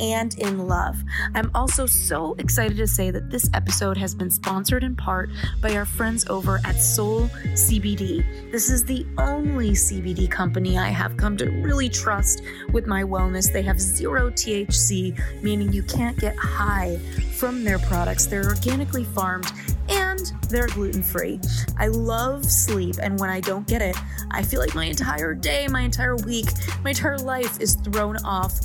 and in love. I'm also so excited to say that this episode has been sponsored in part by our friends over at Soul CBD. This is the only CBD company I have come to really trust with my wellness. They have zero THC, meaning you can't get high from their products. They're organically farmed and they're gluten free. I love sleep, and when I don't get it, I feel like my entire day, my entire week, my entire life is thrown off.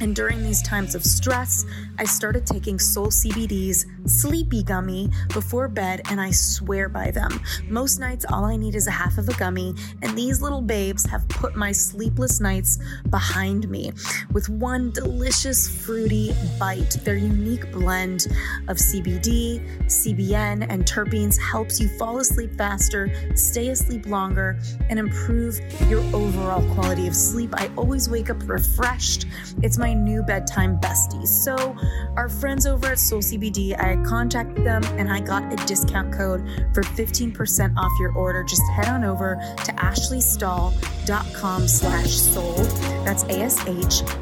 And during these times of stress, I started taking Soul CBD's Sleepy Gummy before bed, and I swear by them. Most nights, all I need is a half of a gummy, and these little babes have put my sleepless nights behind me with one delicious fruity bite. Their unique blend of CBD, CBN, and terpenes helps you fall asleep faster, stay asleep longer, and improve your overall quality of sleep. I always wake up refreshed. It's my new bedtime bestie. So, our friends over at Soul CBD, I contacted them and I got a discount code for 15% off your order. Just head on over to ashleystahl.com slash soul. That's A-S-H-L-E-Y-S-T-A-H-L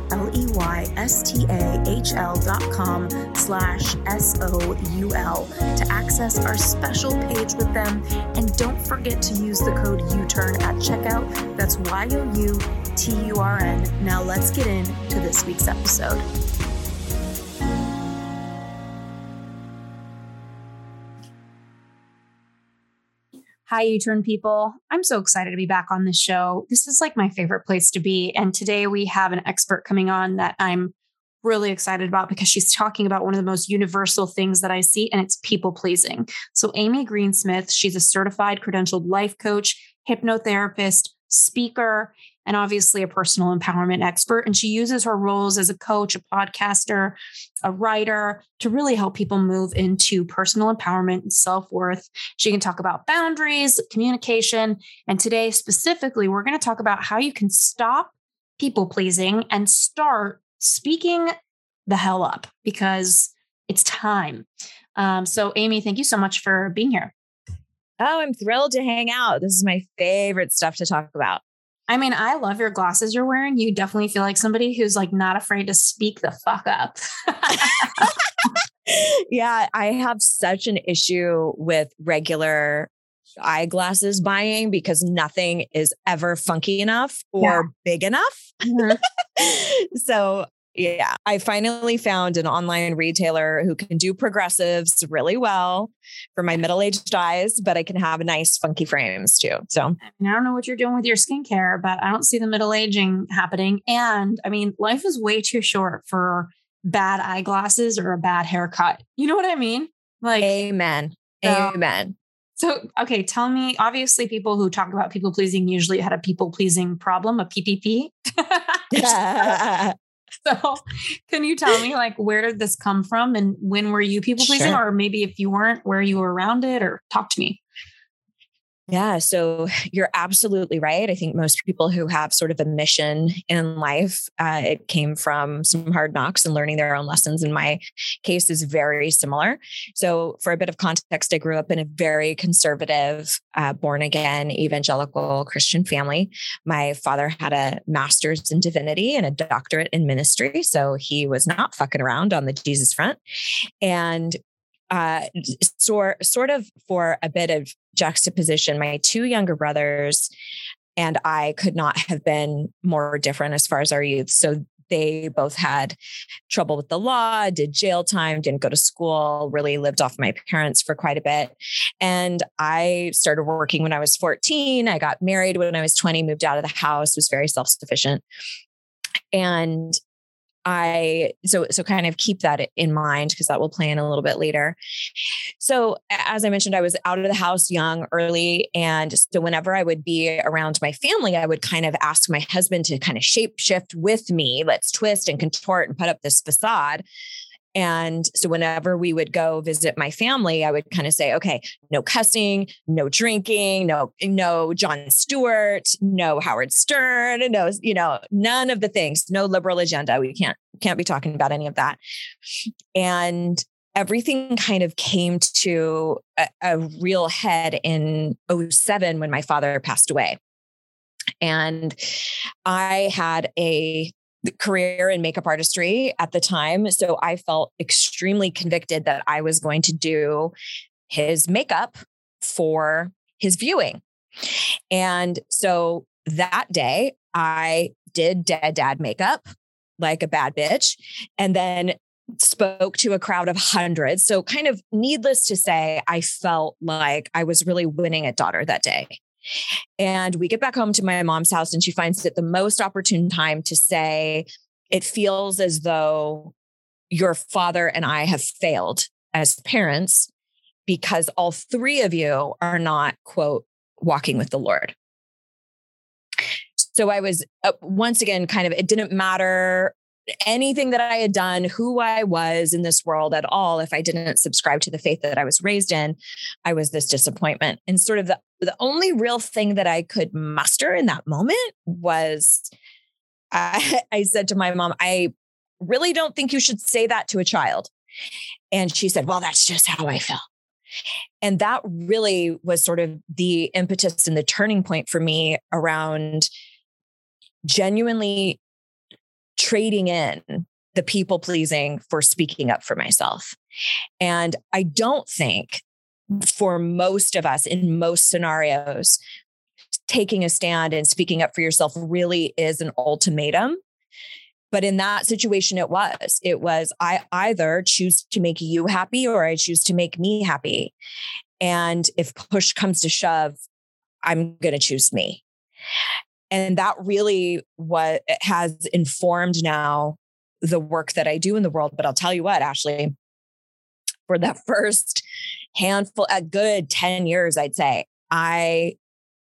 dot com slash S-O-U-L to access our special page with them. And don't forget to use the code U-TURN at checkout. That's Y-O-U-T-U-R-N. Now let's get into this week's episode. Hi, You Turn people. I'm so excited to be back on this show. This is like my favorite place to be. And today we have an expert coming on that I'm really excited about because she's talking about one of the most universal things that I see, and it's people pleasing. So, Amy Greensmith, she's a certified credentialed life coach, hypnotherapist, speaker, and obviously a personal empowerment expert. And she uses her roles as a coach, a podcaster, a writer to really help people move into personal empowerment and self worth. She can talk about boundaries, communication. And today, specifically, we're going to talk about how you can stop people pleasing and start speaking the hell up because it's time. Um, so, Amy, thank you so much for being here. Oh, I'm thrilled to hang out. This is my favorite stuff to talk about. I mean, I love your glasses you're wearing. You definitely feel like somebody who's like not afraid to speak the fuck up. yeah, I have such an issue with regular eyeglasses buying because nothing is ever funky enough or yeah. big enough. Mm-hmm. so yeah, I finally found an online retailer who can do progressives really well for my middle aged eyes, but I can have nice, funky frames too. So I, mean, I don't know what you're doing with your skincare, but I don't see the middle aging happening. And I mean, life is way too short for bad eyeglasses or a bad haircut. You know what I mean? Like, amen. So, amen. So, okay, tell me. Obviously, people who talk about people pleasing usually had a people pleasing problem, a PPP. So, can you tell me, like, where did this come from and when were you people pleasing? Sure. Or maybe if you weren't, where you were around it, or talk to me. Yeah, so you're absolutely right. I think most people who have sort of a mission in life, uh, it came from some hard knocks and learning their own lessons. In my case, is very similar. So, for a bit of context, I grew up in a very conservative, uh, born again, evangelical Christian family. My father had a master's in divinity and a doctorate in ministry, so he was not fucking around on the Jesus front. And uh, sort sort of for a bit of juxtaposition, my two younger brothers and I could not have been more different as far as our youth. So they both had trouble with the law, did jail time, didn't go to school, really lived off my parents for quite a bit. And I started working when I was 14. I got married when I was 20, moved out of the house, was very self sufficient. And I so so kind of keep that in mind because that will play in a little bit later. So as I mentioned, I was out of the house young, early, and so whenever I would be around my family, I would kind of ask my husband to kind of shape shift with me. Let's twist and contort and put up this facade. And so whenever we would go visit my family, I would kind of say, okay, no cussing, no drinking, no, no Jon Stewart, no Howard Stern, no, you know, none of the things, no liberal agenda. We can't, can't be talking about any of that. And everything kind of came to a, a real head in 07 when my father passed away. And I had a career in makeup artistry at the time. So I felt extremely convicted that I was going to do his makeup for his viewing. And so that day, I did dead dad makeup like a bad bitch and then spoke to a crowd of hundreds. So, kind of needless to say, I felt like I was really winning at daughter that day. And we get back home to my mom's house, and she finds it the most opportune time to say, It feels as though your father and I have failed as parents because all three of you are not, quote, walking with the Lord. So I was uh, once again kind of, it didn't matter anything that I had done, who I was in this world at all, if I didn't subscribe to the faith that I was raised in, I was this disappointment. And sort of the, the only real thing that I could muster in that moment was I, I said to my mom, I really don't think you should say that to a child. And she said, Well, that's just how I felt. And that really was sort of the impetus and the turning point for me around genuinely trading in the people pleasing for speaking up for myself. And I don't think for most of us in most scenarios, taking a stand and speaking up for yourself really is an ultimatum. But in that situation, it was. It was I either choose to make you happy or I choose to make me happy. And if push comes to shove, I'm going to choose me. And that really what has informed now the work that I do in the world. But I'll tell you what, Ashley, for the first handful, a good 10 years, I'd say, I,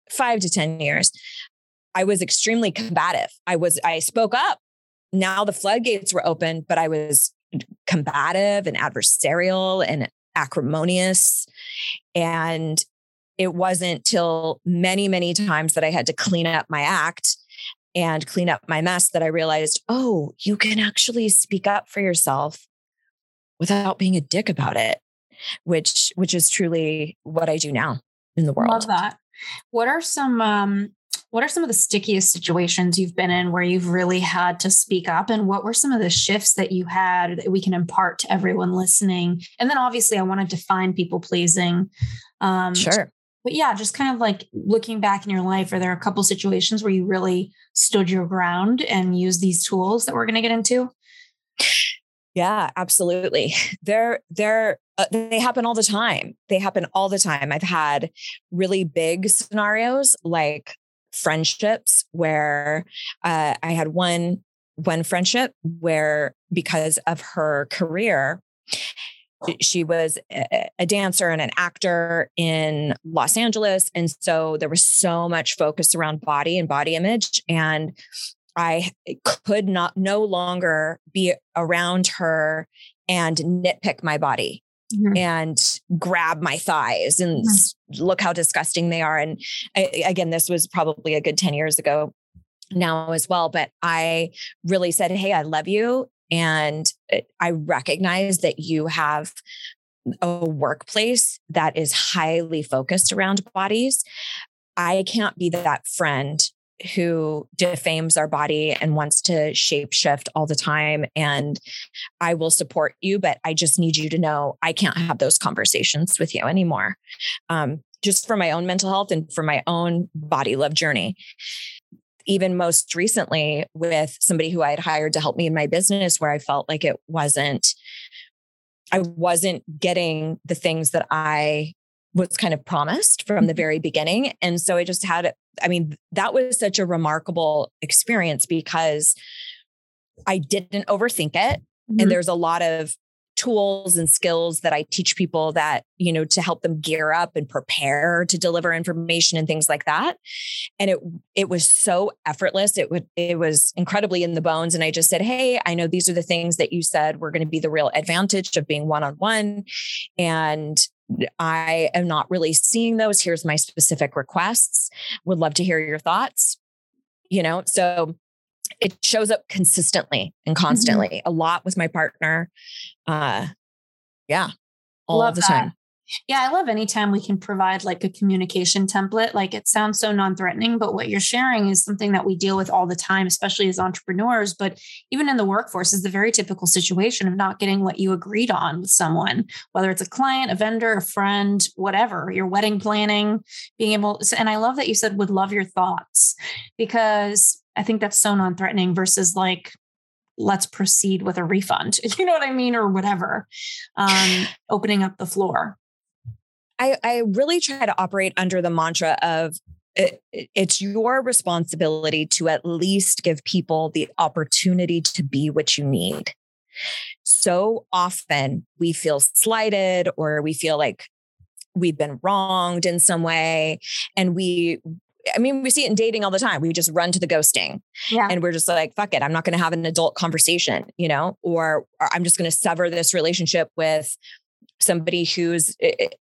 five to 10 years, I was extremely combative. I was, I spoke up. Now the floodgates were open, but I was combative and adversarial and acrimonious. And it wasn't till many, many times that I had to clean up my act and clean up my mess that I realized, oh, you can actually speak up for yourself without being a dick about it, which which is truly what I do now in the world. Love that. What are some um what are some of the stickiest situations you've been in where you've really had to speak up and what were some of the shifts that you had that we can impart to everyone listening and then obviously i want to define people pleasing um, sure but yeah, just kind of like looking back in your life, are there a couple situations where you really stood your ground and used these tools that we're going to get into? Yeah, absolutely. They're they're uh, they happen all the time. They happen all the time. I've had really big scenarios like friendships where uh, I had one one friendship where because of her career she was a dancer and an actor in Los Angeles. And so there was so much focus around body and body image. And I could not no longer be around her and nitpick my body mm-hmm. and grab my thighs and mm-hmm. look how disgusting they are. And I, again, this was probably a good 10 years ago now as well. But I really said, Hey, I love you. And I recognize that you have a workplace that is highly focused around bodies. I can't be that friend who defames our body and wants to shapeshift all the time. And I will support you, but I just need you to know I can't have those conversations with you anymore. Um, just for my own mental health and for my own body love journey even most recently with somebody who I had hired to help me in my business where I felt like it wasn't I wasn't getting the things that I was kind of promised from the mm-hmm. very beginning and so I just had I mean that was such a remarkable experience because I didn't overthink it. Mhm. And there's a lot of tools and skills that I teach people that, you know, to help them gear up and prepare to deliver information and things like that. And it it was so effortless. It would it was incredibly in the bones. And I just said, Hey, I know these are the things that you said were going to be the real advantage of being one-on-one. And I am not really seeing those. Here's my specific requests. Would love to hear your thoughts. You know, so it shows up consistently and constantly a lot with my partner. Uh yeah. All Love the that. time. Yeah, I love anytime we can provide like a communication template. Like it sounds so non threatening, but what you're sharing is something that we deal with all the time, especially as entrepreneurs. But even in the workforce, is the very typical situation of not getting what you agreed on with someone, whether it's a client, a vendor, a friend, whatever, your wedding planning, being able. And I love that you said would love your thoughts because I think that's so non threatening versus like, let's proceed with a refund. You know what I mean? Or whatever. Um, opening up the floor. I, I really try to operate under the mantra of it, it's your responsibility to at least give people the opportunity to be what you need. So often we feel slighted or we feel like we've been wronged in some way. And we, I mean, we see it in dating all the time. We just run to the ghosting Yeah. and we're just like, fuck it, I'm not going to have an adult conversation, you know, or, or I'm just going to sever this relationship with somebody who's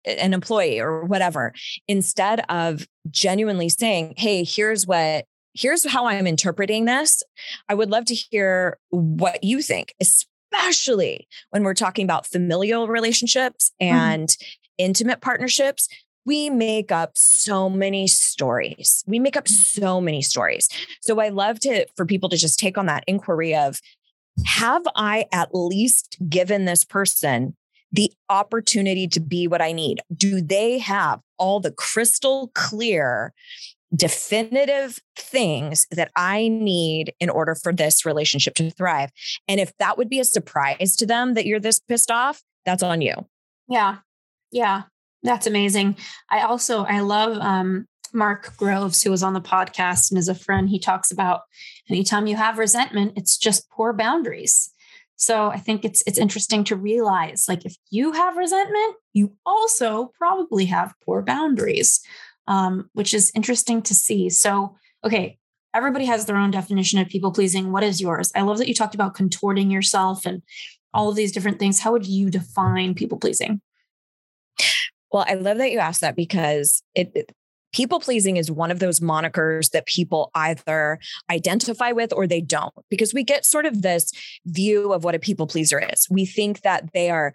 an employee or whatever, instead of genuinely saying, hey, here's what, here's how I'm interpreting this. I would love to hear what you think, especially when we're talking about familial relationships mm-hmm. and intimate partnerships. We make up so many stories. We make up mm. so many stories. So I love to for people to just take on that inquiry of have I at least given this person the opportunity to be what I need? Do they have all the crystal clear, definitive things that I need in order for this relationship to thrive? And if that would be a surprise to them that you're this pissed off, that's on you. Yeah. Yeah. That's amazing. I also I love um Mark Groves, who was on the podcast and is a friend, he talks about anytime you have resentment, it's just poor boundaries. So I think it's it's interesting to realize like if you have resentment, you also probably have poor boundaries, um, which is interesting to see. So, okay, everybody has their own definition of people pleasing. What is yours? I love that you talked about contorting yourself and all of these different things. How would you define people pleasing? Well, I love that you asked that because it, it- people pleasing is one of those monikers that people either identify with or they don't because we get sort of this view of what a people pleaser is. We think that they are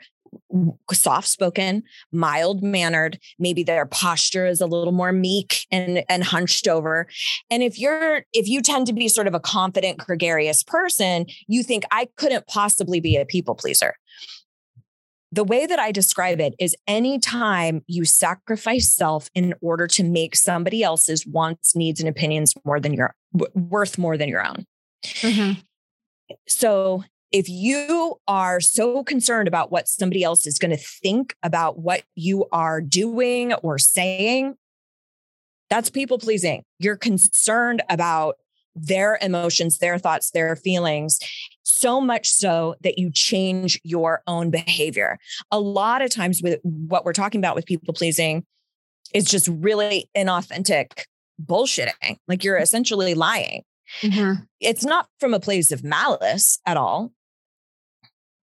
soft spoken, mild mannered, maybe their posture is a little more meek and and hunched over. And if you're if you tend to be sort of a confident gregarious person, you think I couldn't possibly be a people pleaser the way that I describe it is anytime you sacrifice self in order to make somebody else's wants, needs, and opinions more than your worth more than your own. Mm-hmm. So if you are so concerned about what somebody else is going to think about what you are doing or saying, that's people pleasing. You're concerned about their emotions, their thoughts, their feelings, so much so that you change your own behavior. A lot of times, with what we're talking about with people pleasing, is just really inauthentic bullshitting. Like you're essentially lying. Mhm. It's not from a place of malice at all,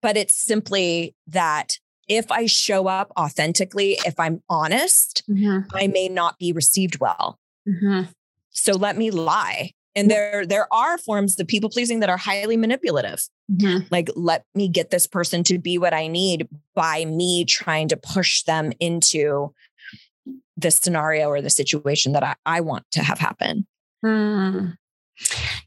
but it's simply that if I show up authentically, if I'm honest, Mhm. I may not be received well. Mhm. So let me lie. And there, there are forms of people pleasing that are highly manipulative. Mhm. Like, let me get this person to be what I need by me trying to push them into the scenario or the situation that I, I want to have happen. Hmm.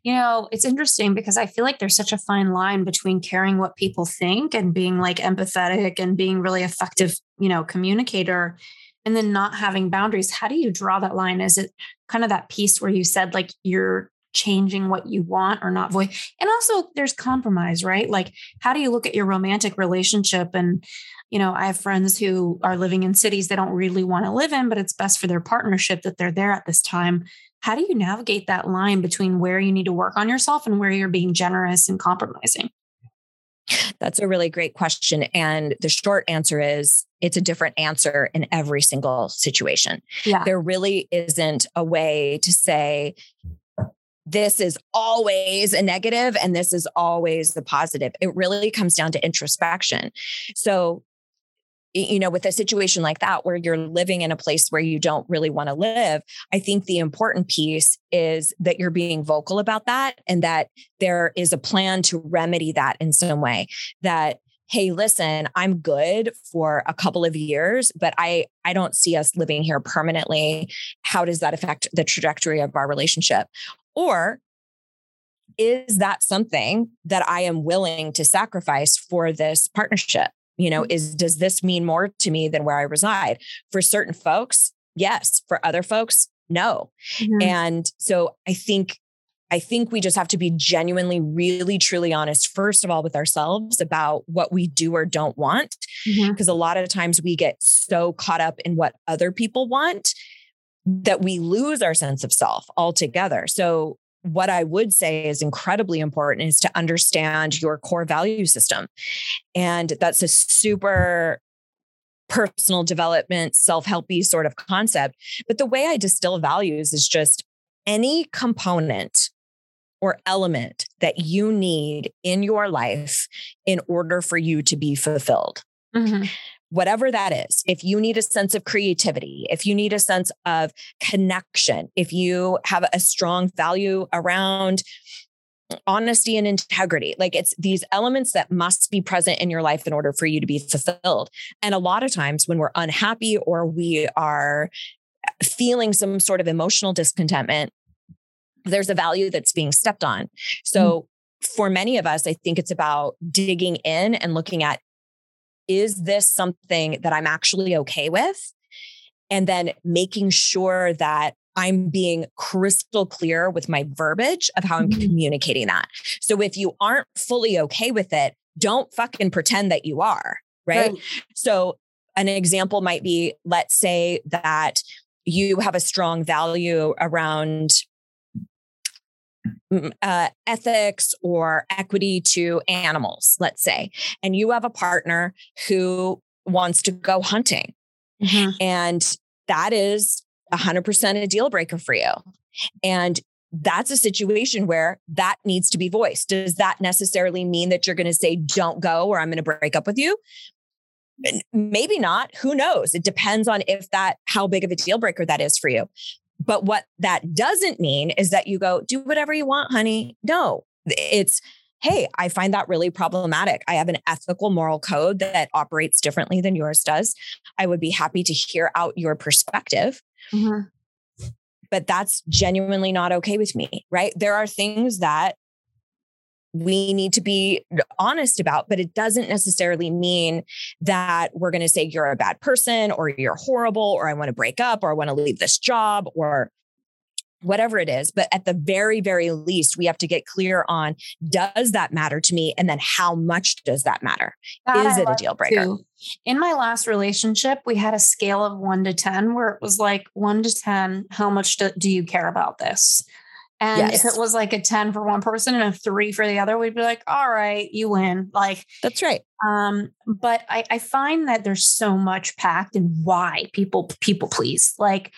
You know, it's interesting because I feel like there's such a fine line between caring what people think and being like empathetic and being really effective, you know, communicator and then not having boundaries. How do you draw that line? Is it kind of that piece where you said like you're changing what you want or not voice. And also there's compromise, right? Like how do you look at your romantic relationship and you know, I have friends who are living in cities they don't really want to live in, but it's best for their partnership that they're there at this time. How do you navigate that line between where you need to work on yourself and where you're being generous and compromising? That's a really great question. And the short answer is it's a different answer in every single situation. Yeah. There really isn't a way to say, this is always a negative and this is always the positive. It really comes down to introspection. So, you know, with a situation like that where you're living in a place where you don't really want to live, I think the important piece is that you're being vocal about that and that there is a plan to remedy that in some way. That hey listen i'm good for a couple of years but i i don't see us living here permanently. How does that affect the trajectory of our relationship? Or is that something that i am willing to sacrifice for this partnership you know mm-hmm. is does this mean more to me than where i reside for certain folks yes for other folks no mm-hmm. and so i think i think we just have to be genuinely really truly honest first of all with ourselves about what we do or don't want because mm-hmm. a lot of times we get so caught up in what other people want that we lose our sense of self altogether so what I would say is incredibly important is to understand your core value system. And that's a super personal development, self helpy sort of concept. But the way I distill values is just any component or element that you need in your life in order for you to be fulfilled. Mm-hmm whatever that is, if you need a sense of creativity, if you need a sense of connection, if you have a strong value around honesty and integrity, like it's these elements that must be present in your life in order for you to be fulfilled. And a lot of times when we're unhappy or we are feeling some sort of emotional discontentment, there's a value that's being stepped on. So, mm-hmm for many of us, I think it's about digging in and looking at is this something that I'm actually okay with? And then making sure that I'm being crystal clear with my verbiage of how I'm mm-hmm. communicating that. So if you aren't fully okay with it, don't fucking pretend that you are. Right? right. So an example might be let's say that you have a strong value around uh, ethics or equity to animals, let's say, and you have a partner who wants to go hunting. Mm-hmm. And that is 100% a deal breaker for you. And that's a situation where that needs to be voiced. Does that necessarily mean that you're going to say, don't go or I'm going to break up with you? Maybe not. Who knows? It depends on if that, how big of a deal breaker that is for you. But what that doesn't mean is that you go, do whatever you want, honey. No, it's, hey, I find that really problematic. I have an ethical moral code that operates differently than yours does. I would be happy to hear out your perspective. Mm-hmm. But that's genuinely not okay with me, right? There are things that we need to be honest about, but it doesn't necessarily mean that we're going to say you're a bad person or you're horrible or I want to break up or I want to leave this job or whatever it is. But at the very, very least, we have to get clear on does that matter to me? And then how much does that matter? That is it a deal breaker? Too. In my last relationship, we had a scale of one to 10 where it was like one to 10, how much do, do you care about this? And yes. if it was like a 10 for one person and a three for the other, we'd be like, all right, you win. Like that's right. Um, but I, I find that there's so much packed in why people people please. Like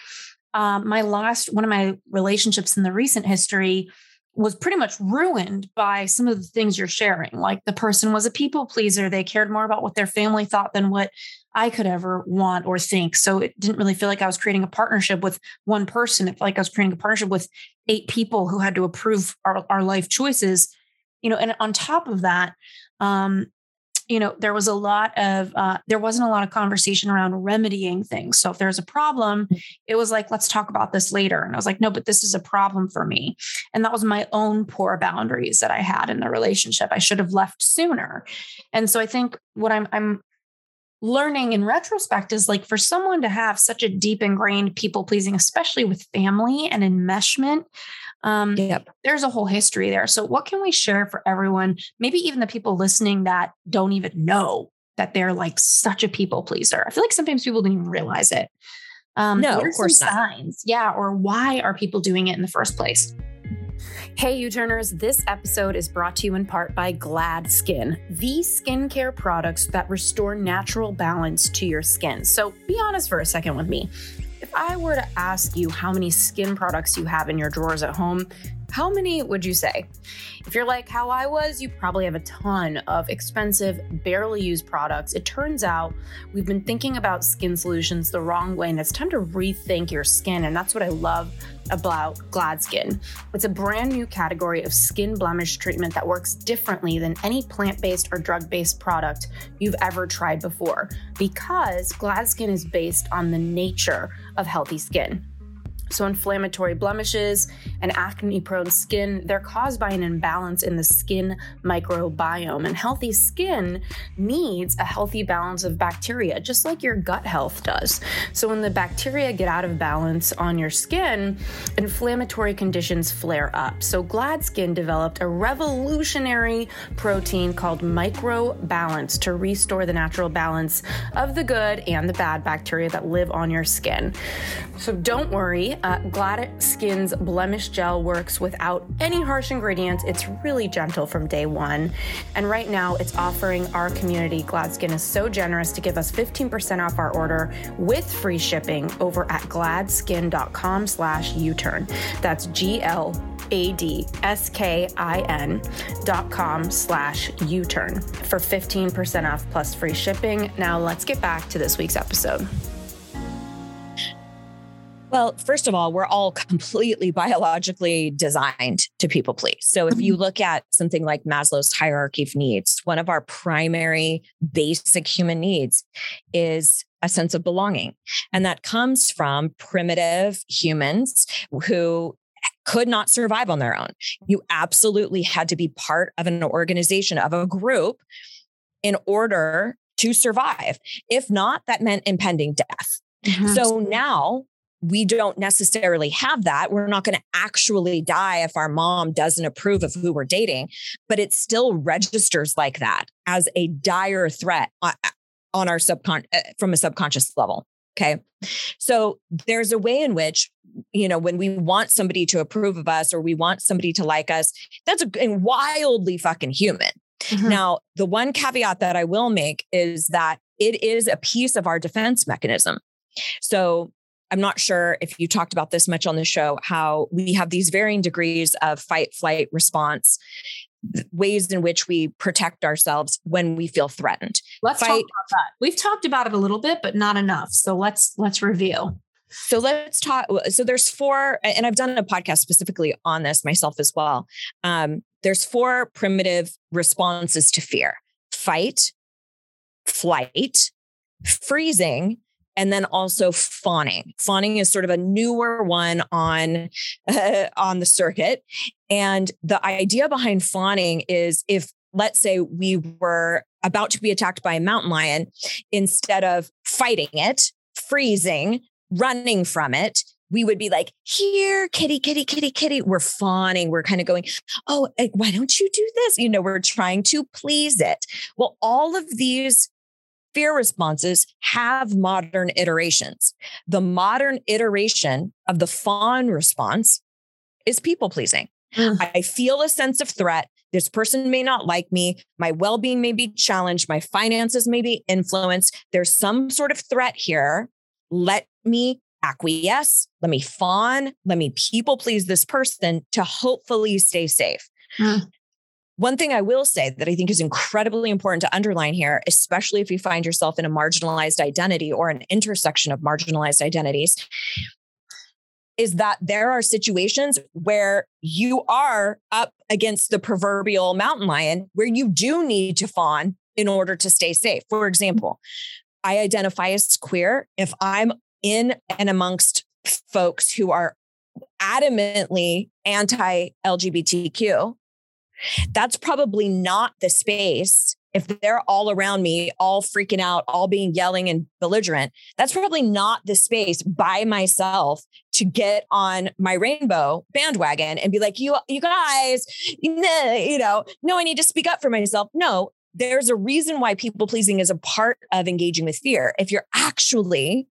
um, my last one of my relationships in the recent history was pretty much ruined by some of the things you're sharing. Like the person was a people pleaser. They cared more about what their family thought than what I could ever want or think. So it didn't really feel like I was creating a partnership with one person. It felt like I was creating a partnership with eight people who had to approve our, our life choices. You know, and on top of that, um, you know, there was a lot of uh, there wasn't a lot of conversation around remedying things. So if there's a problem, it was like, let's talk about this later. And I was like, no, but this is a problem for me. And that was my own poor boundaries that I had in the relationship. I should have left sooner. And so I think what I'm I'm learning in retrospect is like for someone to have such a deep ingrained people pleasing, especially with family and enmeshment, um, yep. there's a whole history there. So, what can we share for everyone? Maybe even the people listening that don't even know that they're like such a people pleaser. I feel like sometimes people don't even realize it. Um, no, of course not. Signs, yeah, or why are people doing it in the first place? Hey, You Turners, this episode is brought to you in part by Gladskin, the skincare products that restore natural balance to your skin. So be honest for a second with me. If I were to ask you how many skin products you have in your drawers at home, how many would you say? If you're like how I was, you probably have a ton of expensive, barely used products. It turns out we've been thinking about skin solutions the wrong way, and it's time to rethink your skin. And that's what I love about Gladskin. It's a brand new category of skin blemish treatment that works differently than any plant based or drug based product you've ever tried before because Gladskin is based on the nature of healthy skin. So, inflammatory blemishes and acne prone skin, they're caused by an imbalance in the skin microbiome. And healthy skin needs a healthy balance of bacteria, just like your gut health does. So, when the bacteria get out of balance on your skin, inflammatory conditions flare up. So, Gladskin developed a revolutionary protein called Micreobalance to restore the natural balance of the good and the bad bacteria that live on your skin. So, don't worry uh, Glad Skin's Blemish Gel works without any harsh ingredients. It's really gentle from day one. And right now, it's offering our community, Gladskin is so generous to give us 15% off our order with free shipping over at gladskin.com slash U-turn. That's G-L a-D-S-K-I-N dot com slash U-turn for 15% off plus free shipping. Now let's get back to this week's episode. Well, first of all, we're all completely biologically designed to people please. So if you mm-hmm. look at something like Maslow's hierarchy of needs, one of our primary basic human needs is a sense of belonging. And that comes from primitive humans who could not survive on their own. You absolutely had to be part of an organization, of a group in order to survive. If not, that meant impending death. Mm-hmm. So now we don't necessarily have that. We're not going to actually die if our mom doesn't approve of who we're dating, but it still registers like that as a dire threat on our subcon uh, from a subconscious level. Okay. So there's a way in which, you know, when we want somebody to approve of us or we want somebody to like us, that's a, wildly fucking human. Mm-hmm. Now, the one caveat that I will make is that it is a piece of our defense mechanism. So I'm not sure if you talked about this much on the show, how we have these varying degrees of fight, flight response, ways in which we protect ourselves when we feel threatened. Let's fight. talk about that. We've talked about it a little bit, but not enough. So let's let's review. So let's talk. So there's four, and I've done a podcast specifically on this myself as well. Um, there's four primitive responses to fear: fight, flight, freezing, and then also fawning. Fawning is sort of a newer one on uh, on the circuit, and the idea behind fawning is if let's say we were about to be attacked by a mountain lion, instead of fighting it, freezing, running from it, we would be like, here, kitty, kitty, kitty, kitty. We're fawning. We're kind of going, oh, eh, why don't you do this? You know, we're trying to please it. Well, all of these fear responses have modern iterations. The modern iteration of the fawn response is people pleasing. Mm. I feel a sense of threat. This person may not like me. My well being may be challenged. My finances may be influenced. There's some sort of threat here. Let me acquiesce. Let me fawn. Let me people please this person to hopefully stay safe. Mm. One thing I will say that I think is incredibly important to underline here, especially if you find yourself in a marginalized identity or an intersection of marginalized identities, is that there are situations where you are up against the proverbial mountain lion where you do need to fawn in order to stay safe. For example, I identify as queer. If I'm in and amongst folks who are adamantly anti LGBTQ, that's probably not the space if they're all around me, all freaking out, all being yelling and belligerent, that's probably not the space by myself to get on my rainbow bandwagon and be like, you, you guys, you know, no, I need to speak up for myself. No, there's a reason why people pleasing is a part of engaging with fear. If you're actually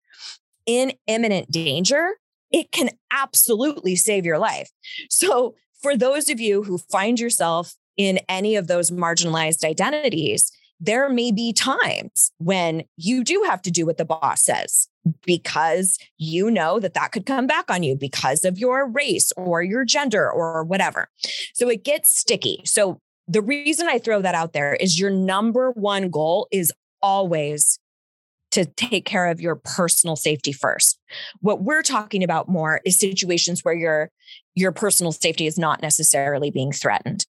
in imminent danger, it can absolutely save your life. So, for those of you who find yourself in any of those marginalized identities, there may be times when you do have to do what the boss says because you know that that could come back on you because of your race or your gender or whatever. So it gets sticky. So the reason I throw that out there is your number one goal is always to take care of your personal safety first. What we're talking about more is situations where your your personal safety is not necessarily being threatened.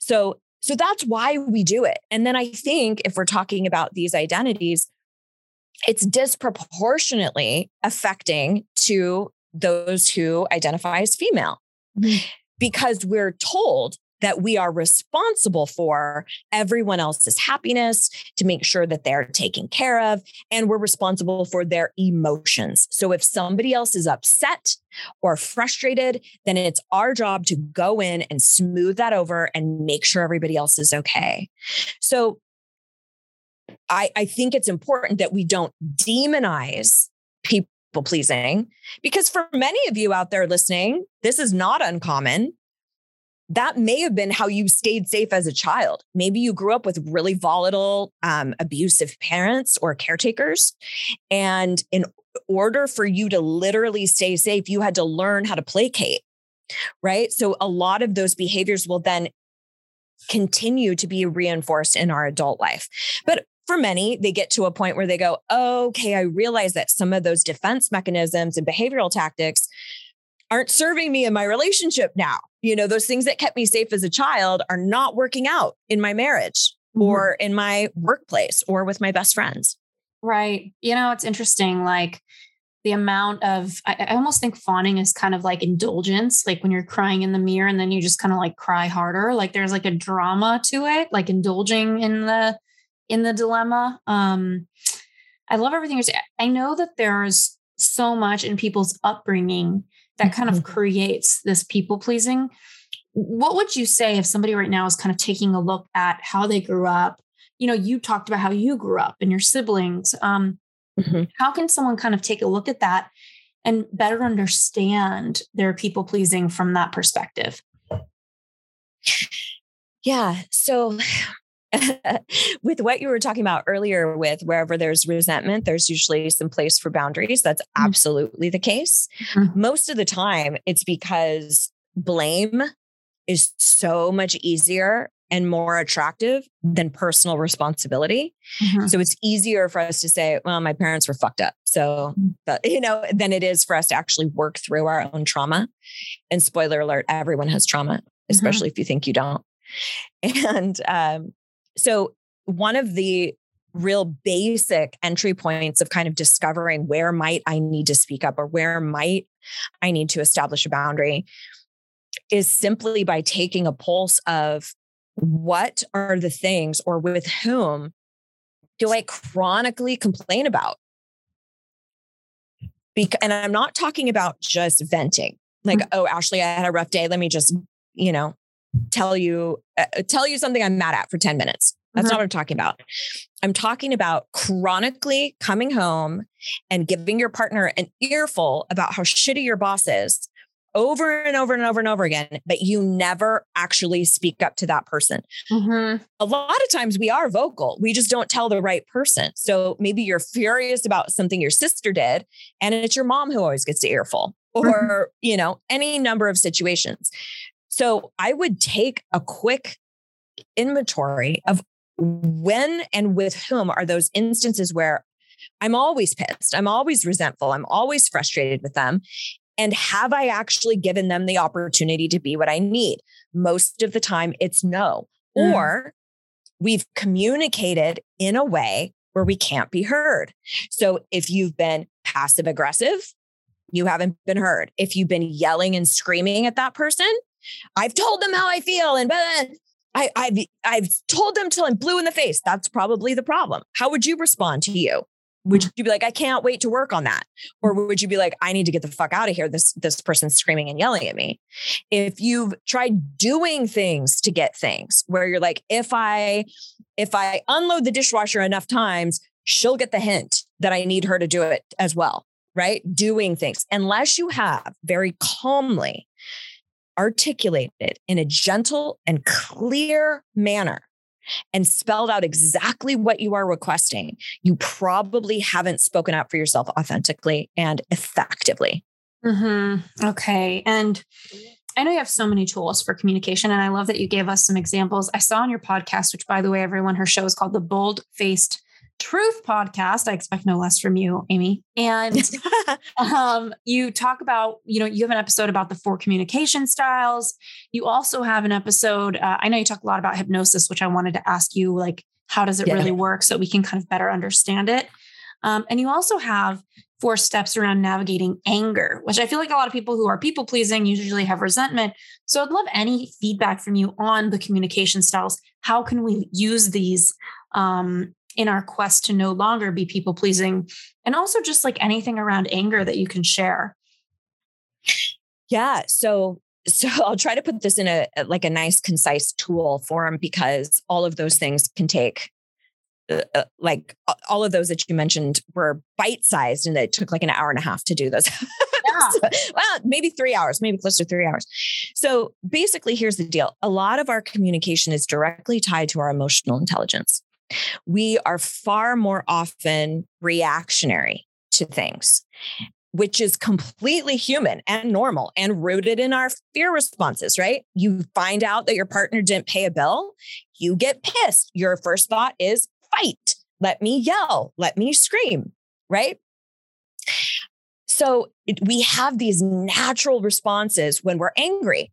So so that's why we do it. And then I think if we're talking about these identities, it's disproportionately affecting to those who identify as female. Mm-hmm. Because we're told that we are responsible for everyone else's happiness to make sure that they're taken care of and we're responsible for their emotions. So if somebody else is upset or frustrated, then it's our job to go in and smooth that over and make sure everybody else is okay. So I, I think it's important that we don't demonize people pleasing because for many of you out there listening, this is not uncommon that may have been how you stayed safe as a child. Maybe you grew up with really volatile, um, abusive parents or caretakers. And in order for you to literally stay safe, you had to learn how to placate, right? So a lot of those behaviors will then continue to be reinforced in our adult life. But for many, they get to a point where they go, okay, I realize that some of those defense mechanisms and behavioral tactics aren't serving me in my relationship now. You know, those things that kept me safe as a child are not working out in my marriage mm-hmm. or in my workplace or with my best friends. Right. You know, it's interesting. Like, the amount of I, I, almost think fawning is kind of like indulgence like when you're crying in the mirror and then you just kind of like cry harder like there's like a drama to it like indulging in the in the dilemma um i love everything you're saying i know that there's so much in people's upbringing that kind of mm-hmm. creates this people pleasing. What would you say if somebody right now is kind of taking a look at how they grew up? You know, you talked about how you grew up and your siblings. Um, mm-hmm. How can someone kind of take a look at that and better understand their people pleasing from that perspective? Yeah. So with what you were talking about earlier with wherever there's resentment there's usually some place for boundaries that's mm-hmm. absolutely the case mm-hmm. most of the time it's because blame is so much easier and more attractive than personal responsibility. Mm-hmm. So it's easier for us to say, well, my parents were fucked up. So, mm. but, you know, than it is for us to actually work through our own trauma. And spoiler alert, everyone has trauma, mm-hmm. especially mm-hmm. if you think you don't. And um, so, one of the real basic entry points of kind of discovering where might I need to speak up or where might I need to establish a boundary is simply by taking a pulse of what are the things or with whom do I chronically complain about? And I'm not talking about just venting, like, mm-hmm. oh, Ashley, I had a rough day. Let me just, you know, tell you uh, tell you something I'm mad at for 10 minutes. That's mm-hmm. not what I'm talking about. I'm talking about chronically coming home and giving your partner an earful about how shitty your boss is over and over and over and over again, but you never actually speak up to that person. Mm-hmm. A lot of times we are vocal, we just don't tell the right person. So maybe you're furious about something your sister did, and it's your mom who always gets the earful, mm-hmm. or, mm-hmm. you know, any number of situations. So I would take a quick inventory of when and with whom are those instances where I'm always pissed, I'm always resentful, I'm always frustrated with them. And have I actually given them the opportunity to be what I need? Most of the time, it's no. Mm. Or we've communicated in a way where we can't be heard. So if you've been passive aggressive, you haven't been heard. If you've been yelling and screaming at that person, I've told them how I feel and blah, I, I've I've told them till I'm blue in the face. That's probably the problem. How would you respond to you? Would mm. you be like, I can't wait to work on that? Or would you be like, I need to get the fuck out of here? This this person's screaming and yelling at me. If you've tried doing things to get things where you're like, if I if I unload the dishwasher enough times, she'll get the hint that I need her to do it as well. Right. Doing things. Unless you have very calmly articulated it in a gentle and clear manner and spelled out exactly what you are requesting, you probably haven't spoken out for yourself authentically and effectively. Mm-hmm. Okay. And I know you have so many tools for communication, and I love that you gave us some examples. I saw on your podcast, which, by the way, everyone, her show is called the Bold Faced Truth podcast. I expect no less from you, Amy. And um, you talk about, you know, you have an episode about the four communication styles. You also have an episode. Uh, I know you talk a lot about hypnosis, which I wanted to ask you, like, how does it yeah. really work so we can kind of better understand it? Um, and you also have four steps around navigating anger, which I feel like a lot of people who are people pleasing usually have resentment. So I'd love any feedback from you on the communication styles. How can we use these um, in our quest to no longer be people pleasing and also just like anything around anger that you can share. Yeah so so i'll try to put this in a like a nice concise tool form because all of those things can take uh, uh like all of those that you mentioned were bite sized and it took like an hour and a half to do those. Yeah. so, well maybe three hours maybe close to three hours. So basically here's the deal. A lot of our communication is directly tied to our emotional intelligence we are far more often reactionary to things, which is completely human and normal and rooted in our fear responses, right? You find out that your partner didn't pay a bill, you get pissed. Your first thought is fight. Let me yell, let me scream, right? So we have these natural responses when we're angry.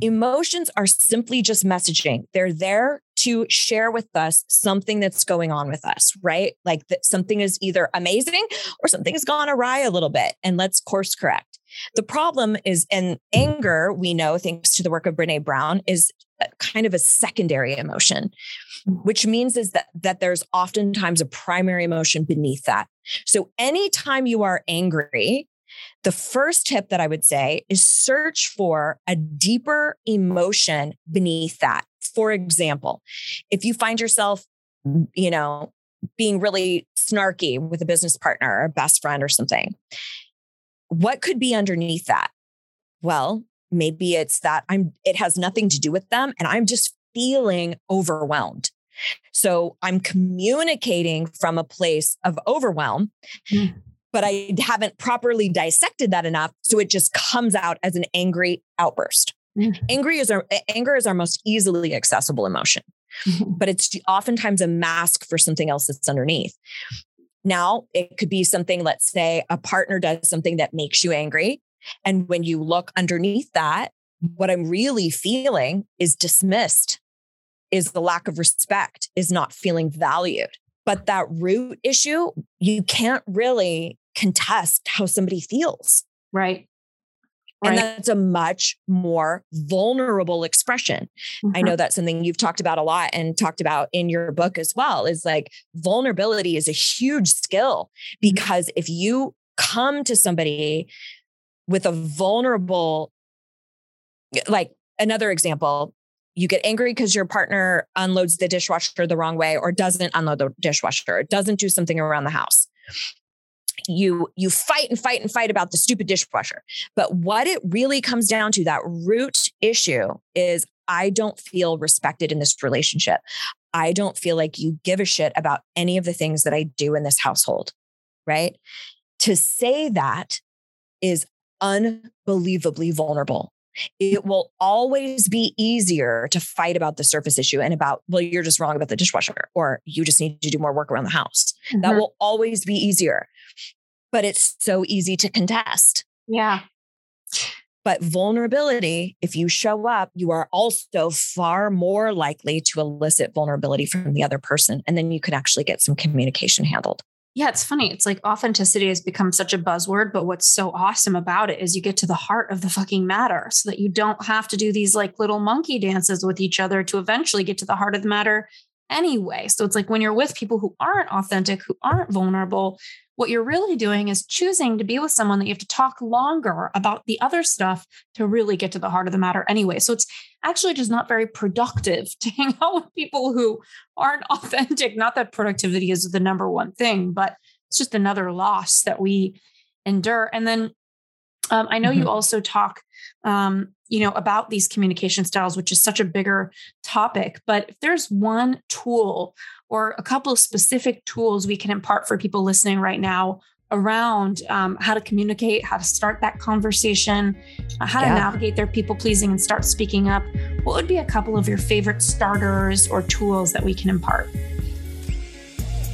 Emotions are simply just messaging. They're there to share with us something that's going on with us, right? Like that something is either amazing or something has gone awry a little bit and let's course correct. The problem is, and anger, we know, thanks to the work of Brene Brown, is kind of a secondary emotion, which means is that, that there's oftentimes a primary emotion beneath that. So anytime you are angry, the first tip that I would say is search for a deeper emotion beneath that. For example, if you find yourself, you know, being really snarky with a business partner or a best friend or something, what could be underneath that? Well, maybe it's that I'm it has nothing to do with them and I'm just feeling overwhelmed. So I'm communicating from a place of overwhelm. Mm but I haven't properly dissected that enough. So it just comes out as an angry outburst. Mm-hmm. Angry is our anger is our most easily accessible emotion, mm-hmm. but it's oftentimes a mask for something else that's underneath. Now, it could be something, let's say a partner does something that makes you angry. And when you look underneath that, what I'm really feeling is dismissed, is the lack of respect, is not feeling valued. But that root issue, you can't really contest how somebody feels. Right. And right. that's a much more vulnerable expression. Mm-hmm. I know that's something you've talked about a lot and talked about in your book as well is like vulnerability is a huge skill mm-hmm. because if you come to somebody with a vulnerable, like another example, you get angry because your partner unloads the dishwasher the wrong way or doesn't unload the dishwasher, doesn't do something around the house you you fight and fight and fight about the stupid dishwasher. But what it really comes down to that root issue is i don't feel respected in this relationship. I don't feel like you give a shit about any of the things that i do in this household right? To say that is unbelievably vulnerable it will always be easier to fight about the surface issue and about, well, you're just wrong about the dishwasher, or you just need to do more work around the house. Mm-hmm. That will always be easier. But it's so easy to contest. Yeah. But vulnerability, if you show up, you are also far more likely to elicit vulnerability from the other person. And then you can actually get some communication handled. Yeah, it's funny. It's like authenticity has become such a buzzword, but what's so awesome about it is you get to the heart of the fucking matter so that you don't have to do these like little monkey dances with each other to eventually get to the heart of the matter anyway. So it's like when you're with people who aren't authentic, who aren't vulnerable, what you're really doing is choosing to be with someone that you have to talk longer about the other stuff to really get to the heart of the matter anyway. So it's actually just not very productive to hang out with people who aren't authentic. Not that productivity is the number one thing, but it's just another loss that we endure. And then um, I know mm-hmm. you also talk, um, you know, about these communication styles, which is such a bigger topic. But if there's one tool or a couple of specific tools we can impart for people listening right now around um, how to communicate, how to start that conversation, uh, how yeah. to navigate their people pleasing and start speaking up, what would be a couple of your favorite starters or tools that we can impart?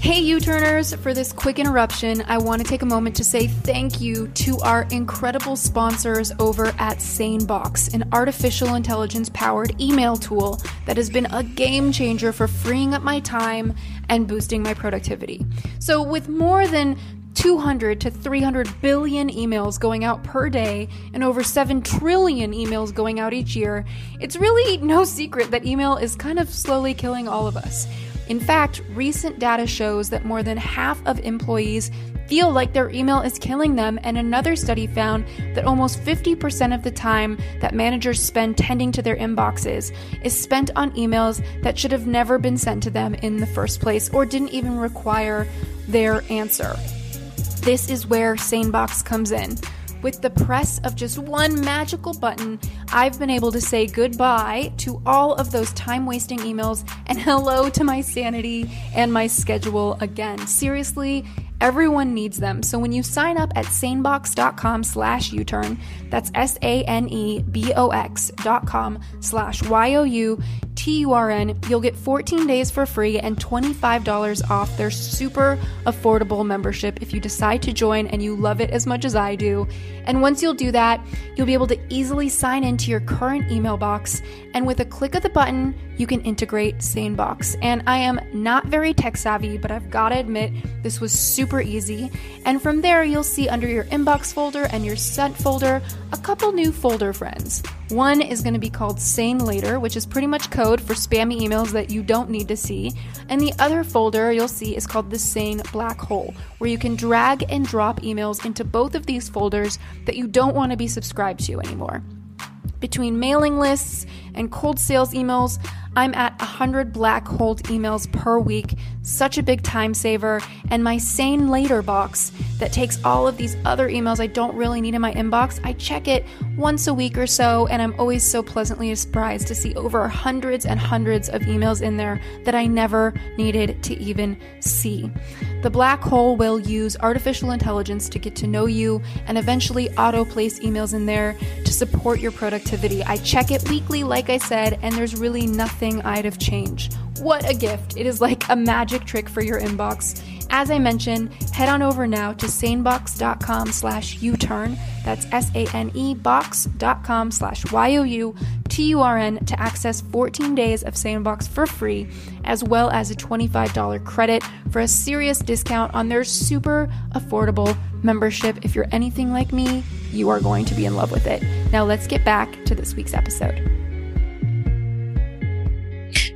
Hey, You Turners, for this quick interruption, I want to take a moment to say thank you to our incredible sponsors over at SaneBox, an artificial intelligence powered email tool that has been a game changer for freeing up my time and boosting my productivity. So, with more than 200 to 300 billion emails going out per day and over 7 trillion emails going out each year, it's really no secret that email is kind of slowly killing all of us. In fact, recent data shows that more than half of employees feel like their email is killing them, and another study found that almost 50% of the time that managers spend tending to their inboxes is spent on emails that should have never been sent to them in the first place or didn't even require their answer. This is where SaneBox comes in. With the press of just one magical button, I've been able to say goodbye to all of those time wasting emails and hello to my sanity and my schedule again. Seriously, Everyone needs them. So when you sign up at sanebox.com slash U-turn, that's S-A-N-E-B-O-X dot com slash Y-O-U-T-U-R-N, you'll get 14 days for free and $25 off their super affordable membership if you decide to join and you love it as much as I do. And once you'll do that, you'll be able to easily sign into your current email box. And with a click of the button, you can integrate SaneBox. And I am not very tech savvy, but I've got to admit, this was super easy. And from there, you'll see under your inbox folder and your sent folder a couple new folder friends. One is going to be called Sane Later, which is pretty much code for spammy emails that you don't need to see. And the other folder you'll see is called the Sane Black Hole, where you can drag and drop emails into both of these folders that you don't want to be subscribed to anymore. Between mailing lists and cold sales emails, I'm at 100 black hole emails per week, such a big time saver, and my Sane Later box that takes all of these other emails I don't really need in my inbox. I check it once a week or so, and I'm always so pleasantly surprised to see over hundreds and hundreds of emails in there that I never needed to even see. The black hole will use artificial intelligence to get to know you and eventually auto place emails in there to support your productivity. I check it weekly, like I said, and there's really nothing I'd have changed. What a gift! It is like a magic trick for your inbox. As I mentioned, head on over now to sanebox.com slash U-turn. That's S-A-N-E box.com slash Y-O-U-T-U-R-N to access 14 days of SaneBox for free, as well as a $25 credit for a serious discount on their super affordable membership. If you're anything like me, you are going to be in love with it. Now let's get back to this week's episode.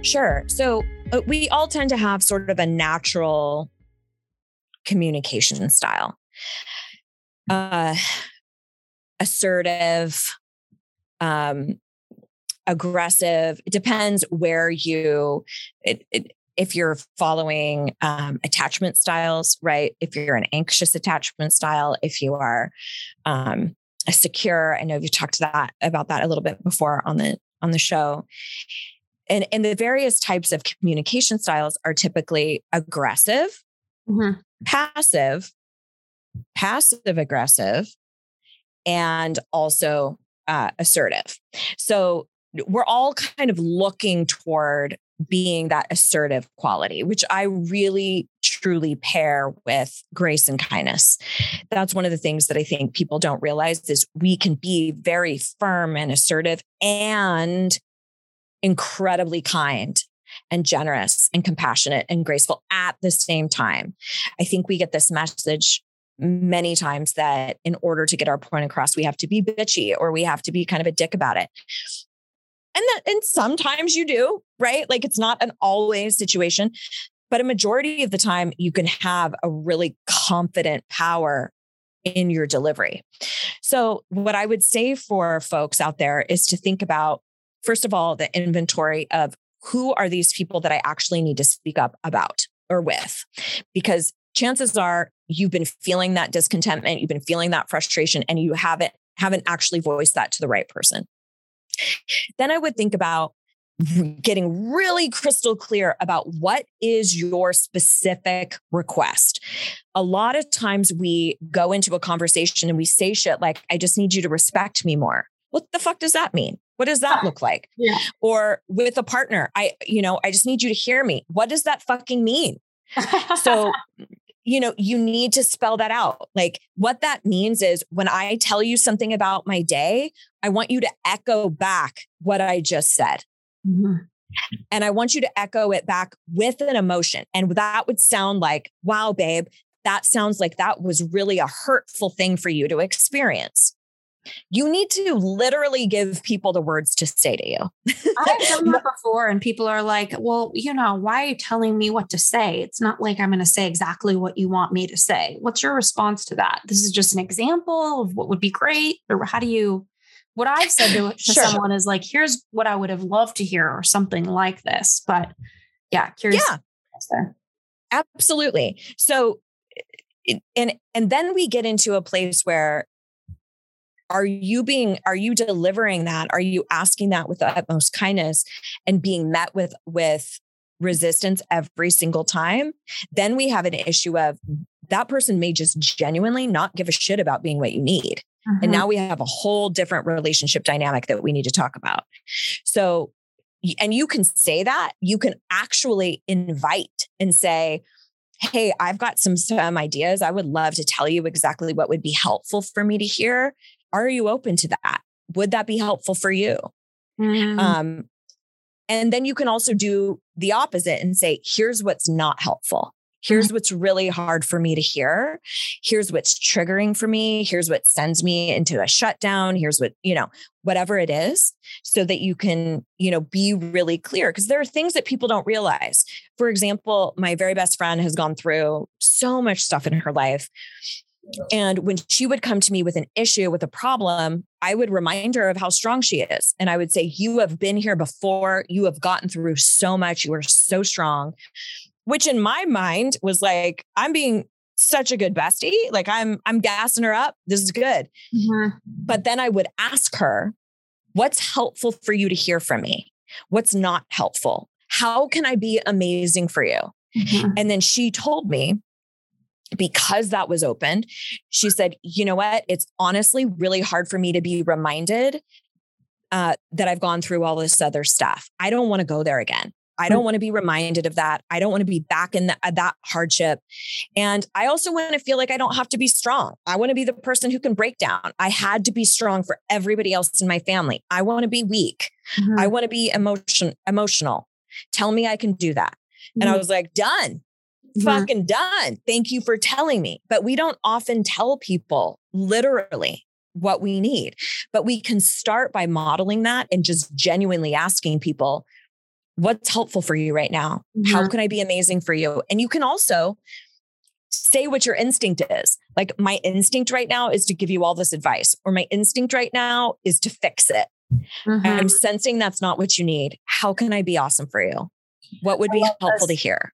Sure. So we all tend to have sort of a natural communication style. Uh, assertive, um, aggressive. It depends where you, it, it, if you're following um, attachment styles, right? If you're an anxious attachment style, if you are um, a secure, I know you've talked that about that a little bit before on the on the show. And, and the various types of communication styles are typically aggressive, mm-hmm. passive, passive aggressive, and also uh, assertive. So we're all kind of looking toward being that assertive quality, which I really truly pair with grace and kindness. That's one of the things that I think people don't realize is we can be very firm and assertive and incredibly kind and generous and compassionate and graceful at the same time. I think we get this message many times that in order to get our point across, we have to be bitchy or we have to be kind of a dick about it. And that, and sometimes you do, right? Like it's not an always situation, but a majority of the time you can have a really confident power in your delivery. So, what I would say for folks out there is to think about, first of all, the inventory of who are these people that I actually need to speak up about or with? Because chances are you've been feeling that discontentment, you've been feeling that frustration, and you haven't haven't actually voiced that to the right person. Then I would think about getting really crystal clear about what is your specific request. A lot of times we go into a conversation and we say shit like, I just need you to respect me more. What the fuck does that mean? What does that look like? Yeah. Or with a partner, I, you know, I just need you to hear me. What does that fucking mean? so, you know, you need to spell that out. Like what that means is when I tell you something about my day, I want you to echo back what I just said. Mm-hmm. And I want you to echo it back with an emotion. And that would sound like, wow, babe, that sounds like that was really a hurtful thing for you to experience. You need to literally give people the words to say to you. I've done that before, and people are like, well, you know, why are you telling me what to say? It's not like I'm going to say exactly what you want me to say. What's your response to that? This is just an example of what would be great. Or how do you what I've said to, to sure. someone is like, here's what I would have loved to hear or something like this. But yeah, curious. Yeah. Absolutely. So and and then we get into a place where are you being are you delivering that are you asking that with the utmost kindness and being met with with resistance every single time then we have an issue of that person may just genuinely not give a shit about being what you need and mm-hmm. now we have a whole different relationship dynamic that we need to talk about. So, and you can say that, you can actually invite and say, Hey, I've got some, some ideas. I would love to tell you exactly what would be helpful for me to hear. Are you open to that? Would that be helpful for you? Mm-hmm. Um, and then you can also do the opposite and say, here's what's not helpful. Here's mm-hmm. what's really hard for me to hear. Here's what's triggering for me. Here's what sends me into a shutdown. Here's what, you know, whatever it is, so that you can, you know, be really clear. Because there are things that people don't realize. For example, my very best friend has gone through so much stuff in her life. And when she would come to me with an issue, with a problem, I would remind her of how strong she is. And I would say, You have been here before. You have gotten through so much. You are so strong which in my mind was like, I'm being such a good bestie. Like I'm, I'm gassing her up. This is good. Mm-hmm. But then I would ask her, what's helpful for you to hear from me? What's not helpful? How can I be amazing for you? Mm-hmm. And then she told me, because that was opened, she said, you know what? It's honestly really hard for me to be reminded uh, that I've gone through all this other stuff. I don't want to go there again. I don't want to be reminded of that. I don't want to be back in the, uh, that hardship. And I also want to feel like I don't have to be strong. I want to be the person who can break down. I had to be strong for everybody else in my family. I want to be weak. Mm-hmm. I want to be emotion emotional. Tell me I can do that. Mm-hmm. And I mm-hmm. was like, done. Mm-hmm. Fucking done. Thank you for telling me. But we don't often tell people literally what we need. But we can start by modeling that and just genuinely asking people, what's helpful for you right now? Mm-hmm. How can I be amazing for you? And you can also say what your instinct is. Like, my instinct right now is to give you all this advice, or my instinct right now is to fix it. Mm-hmm. I'm sensing that's not what you need. How can I be awesome for you? What would be helpful this. to hear?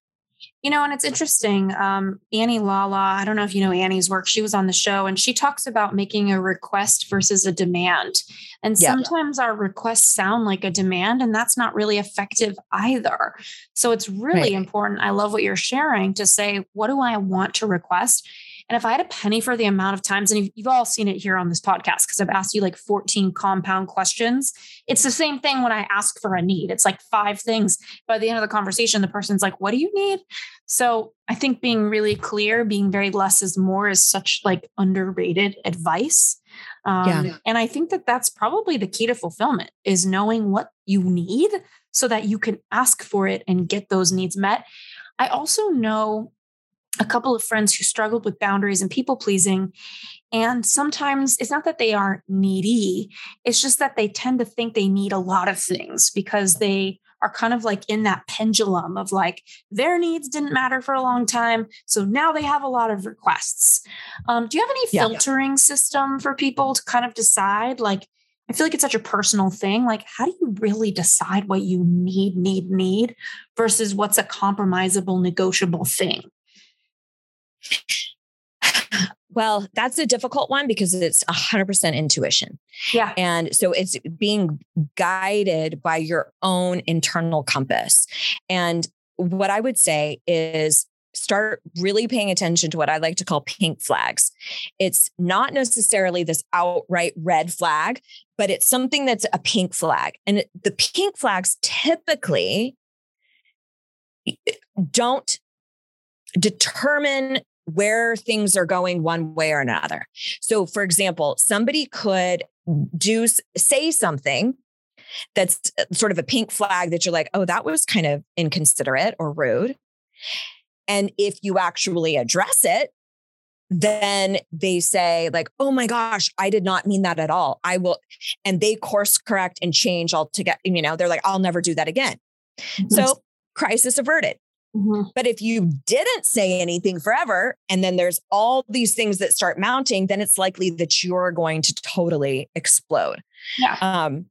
You know, and it's interesting. Um, Annie Lalla, I don't know if you know Annie's work. She was on the show and she talks about making a request versus a demand. And yeah. sometimes our requests sound like a demand, and that's not really effective either. So it's really right. important. I love what you're sharing to say, what do I want to request? And if I had a penny for the amount of times, and you've, all seen it here on this podcast, because I've asked you like 14 compound questions, it's the same thing when I ask for a need. It's like five things. By the end of the conversation, the person's like, What do you need? So I think being really clear, being very less is more is such like underrated advice. Um, yeah. And I think that that's probably the key to fulfillment is knowing what you need so that you can ask for it and get those needs met. I also know a couple of friends who struggled with boundaries and people pleasing. And sometimes it's not that they are needy, it's just that they tend to think they need a lot of things because they are kind of like in that pendulum of like their needs didn't matter for a long time. So now they have a lot of requests. Um, do you have any yeah. filtering system for people to kind of decide? Like, I feel like it's such a personal thing. Like, how do you really decide what you need, need, need versus what's a compromisable, negotiable thing? Well, that's a difficult one because it's 100% intuition. Yeah. And so it's being guided by your own internal compass. And what I would say is start really paying attention to what I like to call pink flags. It's not necessarily this outright red flag, but it's something that's a pink flag. And the pink flags typically don't determine where things are going one way or another. So, for example, somebody could do say something that's uh, sort of a pink flag that you're like, oh, that was kind of inconsiderate or rude. And if you actually address it, then they say, like, oh my gosh, I did not mean that at all. I will, and they course correct and change altogether. You know, they're like, I'll never do that again. Mm-hmm. So, crisis averted. Mm-hmm. But if you didn't say anything forever, and then there's all these things that start mounting, then it's likely that you're going to totally explode. Yeah. Um,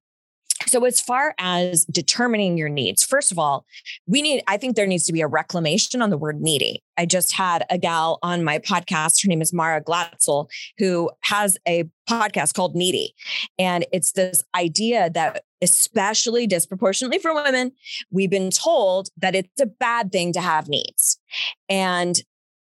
so, as far as determining your needs, first of all, we need, I think there needs to be a reclamation on the word needy. I just had a gal on my podcast. Her name is Mara Glatzel, who has a podcast called Needy. And it's this idea that, especially disproportionately for women, we've been told that it's a bad thing to have needs. And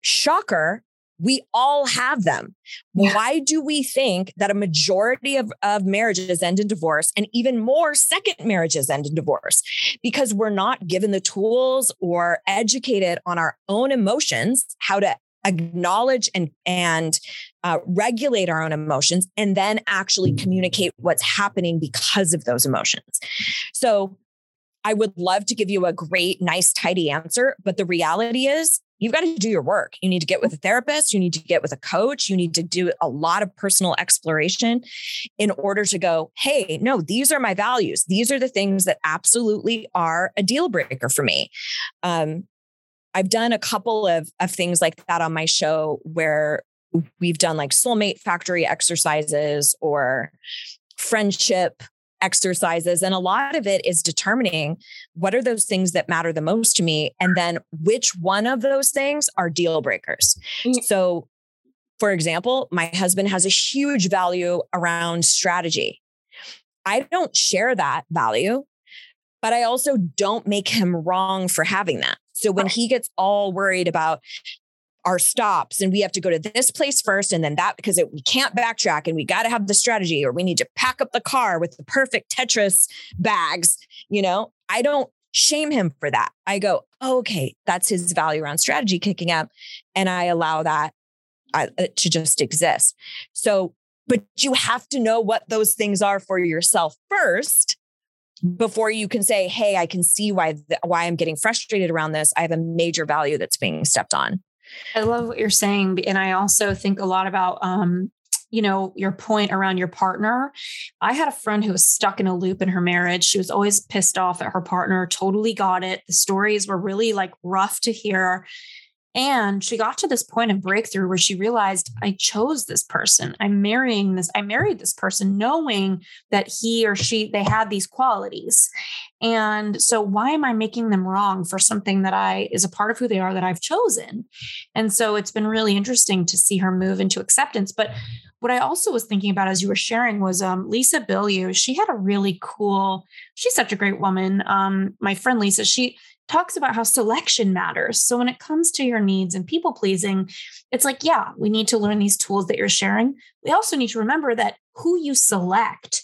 shocker, we all have them. Yeah. Why do we think that a majority of, of marriages end in divorce and even more second marriages end in divorce? Because we're not given the tools or educated on our own emotions, how to acknowledge and and uh, regulate our own emotions and then actually communicate what's happening because of those emotions so i would love to give you a great nice tidy answer but the reality is you've got to do your work. You need to get with a therapist, you need to get with a coach, you need to do a lot of personal exploration in order to go, hey, no, these are my values. These are the things that absolutely are a deal breaker for me. Um, I've done a couple of, of things like that on my show where we've done like soulmate factory exercises or friendship exercises. And a lot of it is determining what are those things that matter the most to me, and then which one of those things are deal breakers. Mm. So, for example, my husband has a huge value around strategy. I don't share that value, but I also don't make him wrong for having that. So when he gets all worried about our stops and we have to go to this place first and then that because it, we can't backtrack and we got to have the strategy or we need to pack up the car with the perfect tetris bags you know? I don't shame him for that. I go oh, okay that's his value around strategy kicking up and i allow that uh, uh, to just exist. So but you have to know what those things are for yourself first before you can say hey i can see why the, why i'm getting frustrated around this. I have a major value that's being stepped on I love what you're saying. And I also think a lot about, um, you know, your point around your partner. I had a friend who was stuck in a loop in her marriage. She was always pissed off at her partner, totally got it. The stories were really like rough to hear. And she got to this point of breakthrough where she realized I chose this person. I'm marrying this, I married this person knowing that he or she, they had these qualities. And so why am I making them wrong for something that I is a part of who they are that I've chosen? And so it's been really interesting to see her move into acceptance. But what I also was thinking about as you were sharing was um, Lisa Bilyeu. She had a really cool, she's such a great woman. Um, my friend Lisa, she talks about how selection matters. So when it comes to your needs and people pleasing, it's like, yeah, we need to learn these tools that you're sharing. We also need to remember that who you select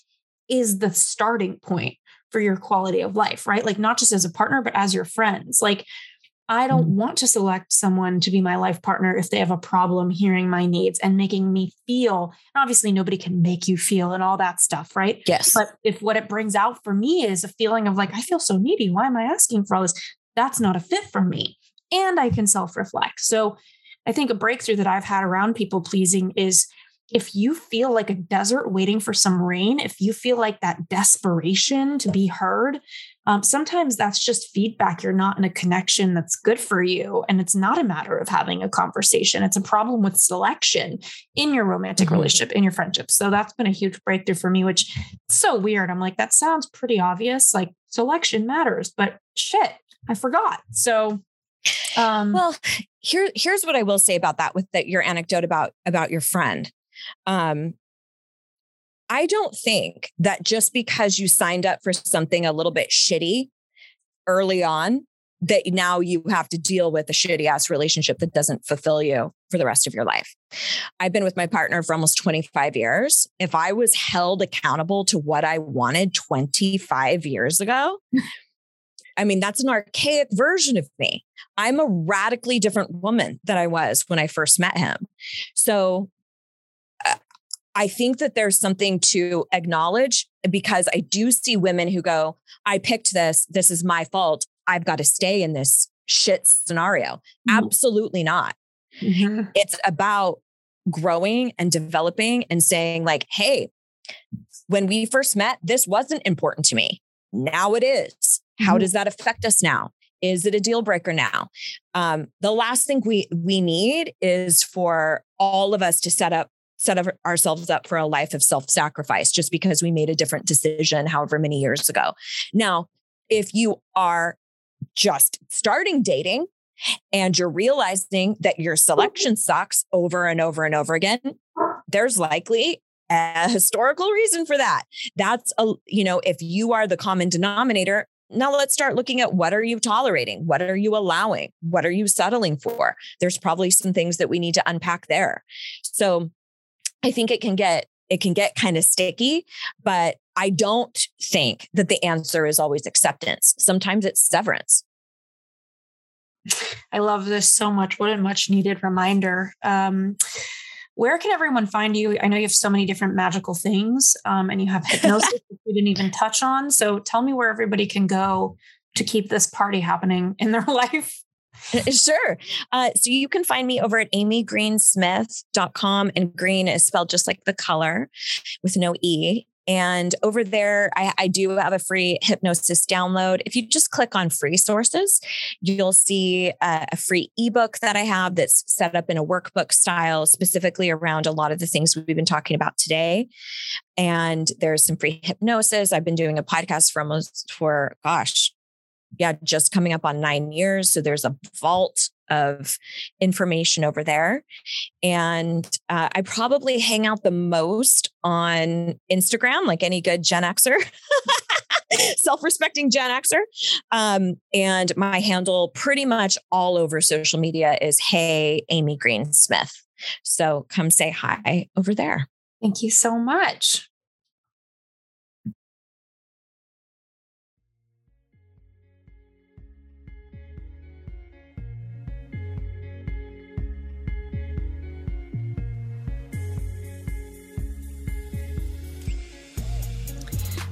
is the starting point for your quality of life, right? Like not just as a partner, but as your friends. Like I don't mm-hmm. want to select someone to be my life partner if they have a problem hearing my needs and making me feel. And obviously, nobody can make you feel and all that stuff, right? Yes. But if what it brings out for me is a feeling of like, I feel so needy. Why am I asking for all this? That's not a fit for me. And I can self reflect. So I think a breakthrough that I've had around people pleasing is if you feel like a desert waiting for some rain, if you feel like that desperation to be heard, um, sometimes that's just feedback. You're not in a connection that's good for you. And it's not a matter of having a conversation, it's a problem with selection in your romantic mm-hmm. relationship, in your friendship. So that's been a huge breakthrough for me, which is so weird. I'm like, that sounds pretty obvious. Like selection matters, but shit, I forgot. So, um, well, here, here's what I will say about that with the, your anecdote about about your friend um, I don't think that just because you signed up for something a little bit shitty early on, that now you have to deal with a shitty ass relationship that doesn't fulfill you for the rest of your life. I've been with my partner for almost 25 years. If I was held accountable to what I wanted 25 years ago, I mean, that's an archaic version of me. I'm a radically different woman than I was when I first met him. So I think that there's something to acknowledge because I do see women who go, I picked this. This is my fault. I've got to stay in this shit scenario. Mm-hmm. Absolutely not. Mm-hmm. It's about growing and developing and saying, like, hey, when we first met, this wasn't important to me. Now it is. How mm-hmm. does that affect us now? Is it a deal breaker now? Um, the last thing we we need is for all of us to set up set up ourselves up for a life of self sacrifice just because we made a different decision however many years ago. Now, if you are just starting dating and you're realizing that your selection sucks over and over and over again, there's likely a historical reason for that. That's a, you know, if you are the common denominator, now let's start looking at what are you tolerating? What are you allowing? What are you settling for? There's probably some things that we need to unpack there. So I think it can get it can get kind of sticky, but I don't think that the answer is always acceptance. Sometimes it's severance. I love this so much. What a much needed reminder. Um, where can everyone find you? I know you have so many different magical things um, and you have hypnosis that we didn't even touch on. So tell me where everybody can go to keep this party happening in their life. sure. Uh, so you can find me over at amygreensmith.com and green is spelled just like the color with no E. And over there, I, I, do have a free hypnosis download. If you just click on free sources, you'll see a, a, free ebook that I have that's set up in a workbook style, specifically around a lot of the things we've been talking about today. And there's some free hypnosis. I've been doing a podcast for almost for, gosh, yeah, just coming up on nine years. So there's a vault of information over there. And uh, I probably hang out the most on Instagram, like any good Gen Xer. Self respecting Gen Xer. Um, and my handle pretty much all over social media is Hey, Amy Green Smith. So come say hi over there. Thank you so much.